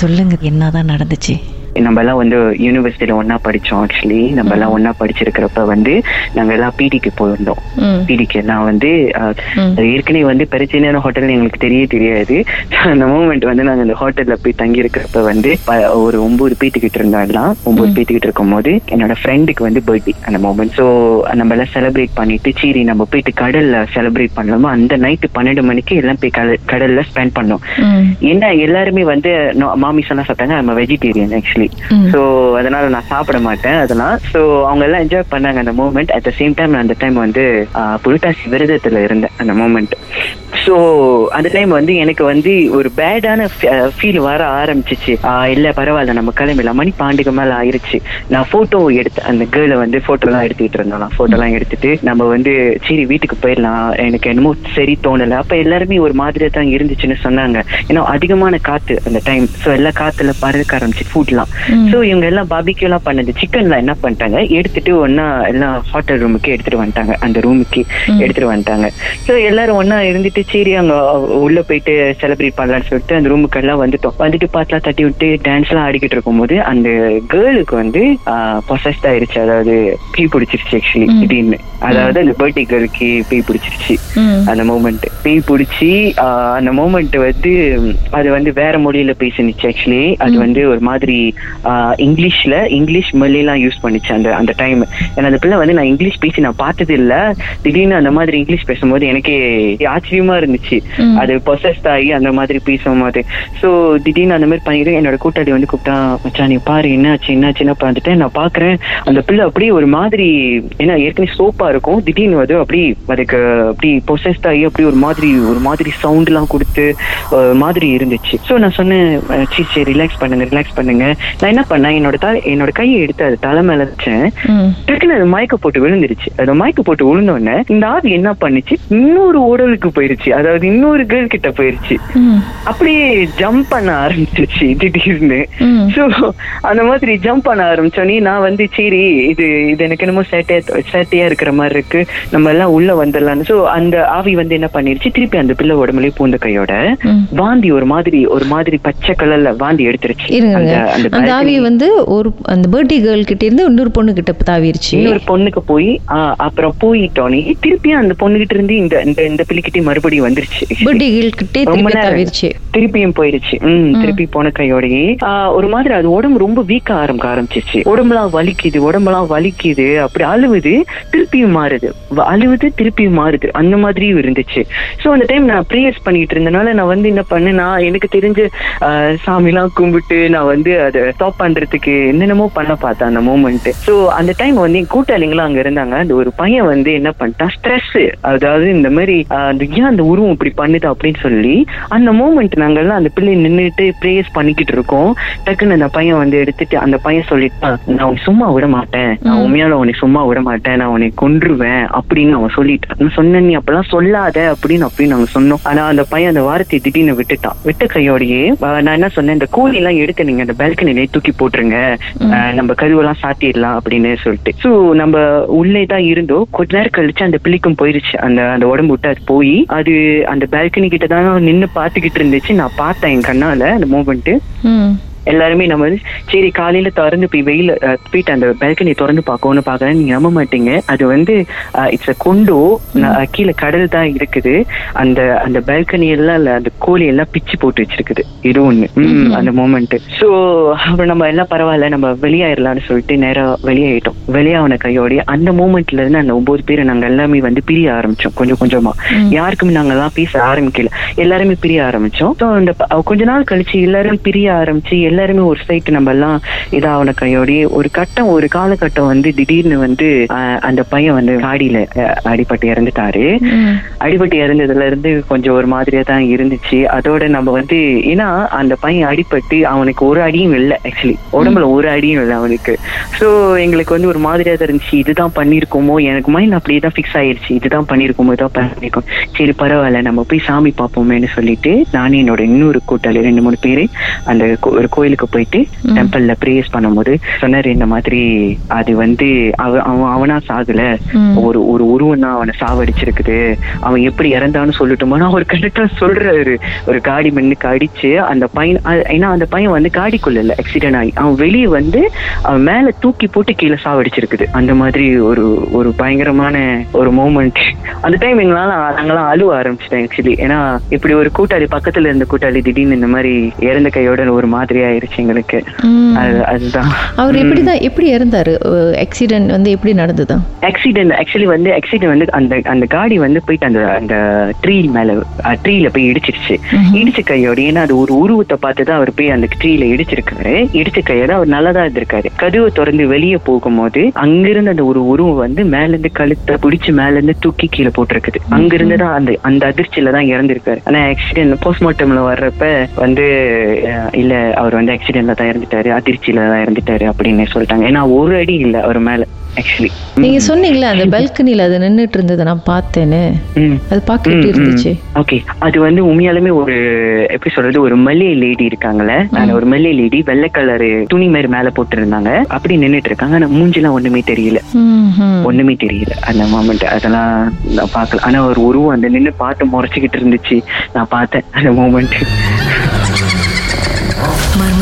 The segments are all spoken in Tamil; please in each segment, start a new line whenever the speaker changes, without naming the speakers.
சொல்லுங்க என்னதான் நடந்துச்சு.
நம்ம எல்லாம் வந்து யூனிவர்சிட்டியில ஒன்னா படிச்சோம் ஆக்சுவலி நம்ம எல்லாம் ஒன்னா படிச்சிருக்கிறப்ப வந்து நாங்க எல்லாம் பிடிக்கு போயிருந்தோம். பிடிக்கு எல்லாம் வந்து ஏற்கனவே வந்து பிரச்சனையான ஹோட்டல் எங்களுக்கு தெரிய தெரியாது. அந்த மூமெண்ட் வந்து நாங்க அந்த ஹோட்டல்ல போய் தங்கி இருக்கிறப்ப வந்து ஒரு ஒன்பது பேத்துக்கிட்டு இருந்தோம் எல்லாம் ஒன்பது பேத்துக்கிட்டு இருக்கும் போது என்னோட ஃப்ரெண்டுக்கு வந்து பர்த்டே அந்த மூமெண்ட் ஸோ நம்ம எல்லாம் செலிப்ரேட் பண்ணிட்டு சரி நம்ம போயிட்டு கடல்ல செலிப்ரேட் பண்ணலாமா? அந்த நைட்டு பன்னெண்டு மணிக்கு எல்லாம் போய் கடல்- கடல்ல ஸ்பெண்ட் பண்ணோம். என்ன எல்லாருமே வந்து மாமிஸ் எல்லாம் சாப்பிட்டாங்க. நம்ம வெஜிடேரியன் ஆக்சுவலி
ம்.
சோ அதனால நான் சாப்பிட மாட்டேன். அதெல்லாம் சோ அவங்க எல்லாம் என்ஜாய் பண்ணாங்க அந்த moment at the same time நான் அந்த டைம் வந்து புரட்டாசி விரதத்துல இருந்தேன் அந்த மூமெண்ட் சோ அந்த டைம் வந்து எனக்கு வந்து ஒரு பேடான ஃபீல் வர ஆரம்பிச்சிச்சு. இல்ல பரவாயில்ல நம்ம கிளம்பிடலாம். மணி பாண்டுக்கு மேல ஆயிருச்சு. நான் போட்டோ எடுத்தேன் அந்த கேர்ளை வந்து போட்டோ எல்லாம் எடுத்துக்கிட்டு இருந்தோம். போட்டோ எல்லாம் எடுத்துட்டு நம்ம வந்து சரி வீட்டுக்கு போயிடலாம். எனக்கு என்னமோ சரி தோணல. அப்ப எல்லாருமே ஒரு மாதிரியா தான் இருந்துச்சுன்னு சொன்னாங்க. ஏன்னா அதிகமான காத்து அந்த டைம் சோ எல்லா காத்துல பறக்க ஆரம்பிச்சு ஃபுட்லாம் சோ இவங்க எல்லாம் பாபிக்யூ எல்லாம் பண்ணது. சிக்கன்ல என்ன பண்ணிட்டாங்க? எடுத்துட்டு ஒன்னா எல்லாம் ஹோட்டல் ரூமுக்கு எடுத்துட்டு வந்துட்டாங்க. அந்த ரூமுக்கு எடுத்துட்டு வந்துட்டாங்க. சோ எல்லாரும் ஒன்னா இருந்துட்டு சரி அங்க உள்ள போயிட்டு செலிப்ரேட் பண்ணலாம்னு சொல்லிட்டு அந்த ரூமுக்கு எல்லாம் வந்துட்டோம். வந்துட்டு பாட்டுலாம் தட்டி விட்டு டான்ஸ் எல்லாம் ஆடிக்கிட்டு இருக்கும்போது அந்த கேர்ளுக்கு வந்து பொசஸ்ட் ஆயிருச்சு. அதாவது பீ பிடிச்சிருச்சு ஆக்சுவலி திடீர்னு. அதாவது அந்த பர்த்டே கேர்ளுக்கு பீ பிடிச்சிருச்சு. அந்த மூமெண்ட் பேய் பிடிச்சி அந்த மூமெண்ட் வந்து அது வந்து வேற மொழியில பேசினுச்சு ஆக்சுவலி அது வந்து ஒரு மாதிரி இங்கிலீஷ்ல இங்கிலீஷ் மொழியெல்லாம் யூஸ் பண்ணிச்சு அந்த அந்த டைம் ஏன்னா அந்த பிள்ளை வந்து நான் இங்கிலீஷ் பேசி நான் பார்த்தது இல்ல திடீர்னு அந்த மாதிரி இங்கிலீஷ் பேசும்போது எனக்கே ஆச்சரியமா இருந்துச்சு
ம்.
அது பொசஸ்ட் ஆகி அந்த மாதிரி பேசும்போது சோ திடீர்னு அந்த மாதிரி பண்ணிட்டு என்னோட கூட்டாளி வந்து கூப்பிட்டா மச்சான் நீ பாரு என்னாச்சு என்னாச்சுன்னு பார்த்துட்டு? நான் பாக்குறேன் அந்த பிள்ளை அப்படியே ஒரு மாதிரி ஏன்னா ஏற்கனவே சோப்பா இருக்கும். திடீர்னு வந்து அப்படி அதுக்கு அப்படி பொசஸ்ட் ஆகி அப்படி ஒரு மாதிரி ஒரு மாதிரி சவுண்ட் எல்லாம் கொடுத்து மாதிரி இருந்துச்சு. சோ நான் சொன்னேன் அஹ், சரி ரிலாக்ஸ் பண்ணுங்க ரிலாக்ஸ் பண்ணுங்க. நான் என்ன பண்ணேன் என்னோட தலை என்னோட கையை எடுத்து அது தலை மேல வச்சேன். டக்குன்னு அது மயக்க போட்டு விழுந்துருச்சு. அது மயக்க போட்டு விழுந்த உடனே இந்த ஆவி என்ன பண்ணுச்சு? இன்னொரு உடலுக்கு போயிருச்சு. அதாவது இன்னொரு கேர்ள் கிட்ட போயிருச்சு. அப்படியே ஜம்ப் பண்ண ஆரம்பிச்சிருச்சு திடீர்னு. சோ அந்த மாதிரி ஜம்ப் பண்ண ஆரம்பிச்சோனே நான் வந்து சரி இது இது எனக்கு என்னமோ சேட்டையா சேட்டையா இருக்கிற மாதிரி இருக்கு. நம்ம எல்லாம் உள்ள வந்துடலாம்னு. சோ அந்த ஆவி வந்து என்ன பண்ணிருச்சு? திருப்பி அந்த பிள்ளை உடம்புலயே பூந்த கையோட. வாந்தி ஒரு மாதிரி ஒரு மாதிரி பச்சை கலர்ல வாந்தி எடுத்துருச்சு. அந்த
ஆவி வந்து ஒரு அந்த பர்த்டே கேர்ள் கிட்ட இருந்து இன்னொரு பொண்ணு கிட்ட தாவிருச்சு.
இன்னொரு பொண்ணுக்கு போய் அப்புறம் போயிட்டோனே திருப்பியும் அந்த பொண்ணுகிட்ட இருந்து இந்த இந்த இந்த பிள்ளைகிட்டே மறுபடியும் வந்துருச்சு. ரொம்ப
திருப்பி
நேரம்.
தாவிருச்சு.
திருப்பியும் போயிருச்சு ம் திருப்பி போன கையோடயே. ஒரு மாதிரி அது உடம்பு ரொம்ப வீக்க ஆரம்பிக்க ஆரம்பிச்சிச்சு உடம்புலாம் வலிக்குது உடம்புலாம் வலிக்குது அப்படி அழுவுது திருப்பியும் மாறுது. அழுவுது திருப்பியும் மாறுது. அந்த மாதிரியும் இருந்துச்சு. சோ அந்த டைம் நான் ப்ரேயர்ஸ் பண்ணிட்டு இருந்தனால நான் வந்து என்ன பண்ணேன் நான் எனக்கு தெரிஞ்ச ஆஹ், சாமிலாம் கும்பிட்டு நான் வந்து அதை ஸ்டாப் பண்றதுக்கு என்னென்னமோ பண்ண பார்த்தேன் அந்த மூமெண்ட் சோ அந்த டைம் வந்து என் கூட்டாளிங்களும் அங்க இருந்தாங்க. அந்த ஒரு பையன் வந்து என்ன பண்ணிட்டான்? ஸ்ட்ரெஸ் அதாவது இந்த மாதிரி ஏன் அந்த உருவம் இப்படி பண்ணுது அப்படின்னு சொல்லி அந்த மூமெண்ட் நாங்கெல்லாம் அந்த பிள்ளை நின்னுட்டு ப்ரேயர்ஸ் பண்ணிக்கிட்டு இருக்கோம். டக்குன்னு அந்த பையன் வந்து எடுத்துட்டு அந்த பையன் சொல்லிட்டான் நான் உன்னை சும்மா விட மாட்டேன். நான் உண்மையால உன்னை சும்மா விட மாட்டேன். நான் உன்னை கொன்றுவேன் அப்படின்னு அவன் சொல்லிட்டான் நான் சொன்னேன் நீ அப்பெல்லாம் சொல்லாத அப்படின்னு அப்படின்னு நாங்க சொன்னோம். ஆனா அந்த பையன் அந்த வார்த்தையை திடீர்னு விட்டுட்டான். விட்ட கையோடையே நான் என்ன சொன்னேன்? இந்த கோழி எல்லாம் எடுத்து நீங்க அந்த பால்கனிலே தூக்கி போட்டுருங்க. நம்ம கதவெல்லாம் சாத்திடலாம் அப்படின்னு சொல்லிட்டு. சோ நம்ம உள்ளே தான் இருந்தோம். கொஞ்ச நேரம் கழிச்சு அந்த பிள்ளைக்கும் போயிருச்சு. அந்த அந்த உடம்பு விட்டு அது போய் அது அந்த பால்கனி கிட்ட தான் நின்னு பாத்துக்கிட்டு இருந்துச்சு. நான் பார்த்தேன் என் கண்ணால அந்த மூமெண்ட் எல்லாருமே நம்ம வந்து சரி காலையில திறந்து போய் வெயில போயிட்டு அந்த பால்கனி திறந்து பார்க்கணும்னு பாக்குறேன் நீங்க நம்ப மாட்டீங்க. அது வந்து இட்ஸ் அ கொண்டோ கீழே கடல் தான் இருக்குது. அந்த அந்த பால்கனி எல்லாம் இல்ல, அந்த கோழி எல்லாம் பிச்சு போட்டு வச்சிருக்குது. இது ஒண்ணு. அந்த மூமெண்ட் சோ அப்புறம் நம்ம எல்லாம் பரவாயில்ல. நம்ம வெளியாயிரலாம்னு சொல்லிட்டு நேரா வெளியாயிட்டோம். வெளியாவன கையோடய அந்த மூமெண்ட்ல இருந்து அந்த ஒன்பது பேர் நாங்க எல்லாமே வந்து பிரிய ஆரம்பிச்சோம். கொஞ்சம் கொஞ்சமா. யாருக்குமே நாங்க எல்லாம் பேச ஆரம்பிக்கல. எல்லாருமே பிரிய ஆரம்பிச்சோம். So, அந்த கொஞ்ச நாள் கழிச்சு எல்லாரும் பிரிய ஆரம்பிச்சு எல்லாருமே ஒரு சைட் நம்ம எல்லாம் இதாவன கையோடய ஒரு கட்டம் ஒரு காலகட்டம் வந்து திடீர்னு வந்து அந்த பையன் வந்து காடியில அடிபட்டு இறந்துட்டாரு. அடிபட்டு இறந்ததுல இருந்து கொஞ்சம் ஒரு மாதிரியா தான் இருந்துச்சு. அதோட நம்ம வந்து ஏன்னா அந்த பையன் அடிபட்டு அவனுக்கு ஒரு அடியும் இல்லை ஆக்சுவலி உடம்புல ஒரு அடியும் இல்லை அவனுக்கு. சோ எங்களுக்கு வந்து ஒரு மாதிரியா தான் இருந்துச்சு. இதுதான் பண்ணிருக்கோமோ எனக்கு மைண்ட் அப்படியே தான் ஃபிக்ஸ் ஆயிருச்சு. இதுதான் பண்ணிருக்கோமோ இதான் பண்ணிருக்கோம். சரி பரவாயில்ல. நம்ம போய் சாமி பார்ப்போமேன்னு சொல்லிட்டு நானே என்னோட இன்னொரு கூட்டாளி ரெண்டு மூணு பேரு அந்த ஒரு கோயிலுக்கு போயிட்டு. டெம்பிள்ல ப்ரேயர்ஸ் பண்ணும்போது சொன்னாரு இந்த மாதிரி அது வந்து அவ- அவன் அவனா சாகல. ஒரு ஒரு உருவம் தான் அவனை சாவடிச்சிருக்குது. அவன் எப்படி இறந்தான்னு சொல்லட்டுமா நான் ஒரு கரெக்டா சொல்றாரு. ஒரு காடி மண்ணுக்கு அடிச்சு அந்த பையன் ஏன்னா அந்த பையன் வந்து காடிக்குள்ள இல்ல ஆக்சிடென்ட் ஆகி. அவன் வெளியே வந்து அவன் மேல தூக்கி போட்டு கீழே சாவடிச்சிருக்குது. அந்த மாதிரி ஒரு ஒரு பயங்கரமான ஒரு மூமெண்ட் அந்த டைம் எங்களால நாங்களாம் அழுவ ஆரம்பிச்சிட்டேன் ஆக்சுவலி ஏன்னா இப்படி ஒரு கூட்டாளி பக்கத்துல இருந்த கூட்டாளி திடீர்னு இந்த மாதிரி இறந்த கையோட ஒரு மாதிரி ஆயிருச்சு எங்களுக்கு. அதுதான்.
அவர் எப்படிதான் எப்படி இறந்தாரு? ஆக்சிடென்ட் வந்து எப்படி நடந்ததா?
ஆக்சிடென்ட் ஆக்சுவலி வந்து ஆக்சிடென்ட் வந்து அந்த அந்த காடி வந்து போயிட்டு அந்த அந்த ட்ரீ மேல ட்ரீல போய் இடிச்சிருச்சு. இடிச்ச கையோட ஏன்னா அது ஒரு உருவத்தை பார்த்து தான் அவர் போய் அந்த ட்ரீல இடிச்சிருக்காரு. இடிச்ச கையோட அவர் நல்லா தான் இருந்திருக்காரு. கதவை திறந்து வெளியே போகும்போது அங்கிருந்து அந்த ஒரு உருவம் வந்து மேல இருந்து கழுத்தை பிடிச்சு மேல இருந்து தூக்கி கீழே போட்டிருக்குது. அங்கிருந்து தான் அந்த அந்த அதிர்ச்சியில தான் இறந்திருக்காரு. ஆனா ஆக்சிடென்ட் போஸ்ட்மார்ட்டம்ல வர்றப்ப வந்து இல்ல அவர் வந்து ஆக்சிடென்ட்ல தான் இறந்துட்டாரு. அதிர்ச்சியில தான் இறந்துட்டாரு அப்படின்னு சொல்லிட்டாங்க. ஏன்னா ஒரு அடி இல்ல அவர் மேல ஆக்சுவலி
நீங்க சொன்னீங்களே அந்த பால்கனில அது நின்னுட்டு இருந்ததை நான் பார்த்தேன்னு. அது எப்படி இருந்துச்சு.
ஓகே அது வந்து உண்மையாலுமே ஒரு எப்படி சொல்றது ஒரு மல்லிகை லேடி இருக்காங்கல்ல. ஒரு மல்லிகை லேடி வெள்ளை கலரு துணி மாதிரி மேல போட்டு இருந்தாங்க அப்படி நின்னுட்டு இருக்காங்க ஆனா மூஞ்சிலாம் ஒண்ணுமே தெரியல. ஒண்ணுமே தெரியல அந்த மொமெண்ட் அதெல்லாம் நான் பார்க்கல. ஆனா ஒரு உருவம் அந்த நின்னு பார்த்து முறைச்சிக்கிட்டு இருந்துச்சு. நான் பார்த்தேன் அந்த மூமெண்ட்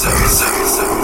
Sir, sir, sir.